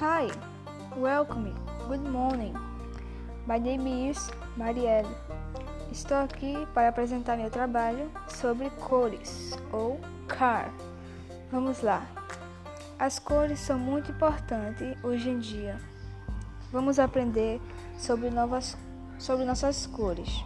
Hi, welcome, good morning. My name is Marielle. Estou aqui para apresentar meu trabalho sobre cores ou car. Vamos lá. As cores são muito importantes hoje em dia. Vamos aprender sobre novas sobre nossas cores.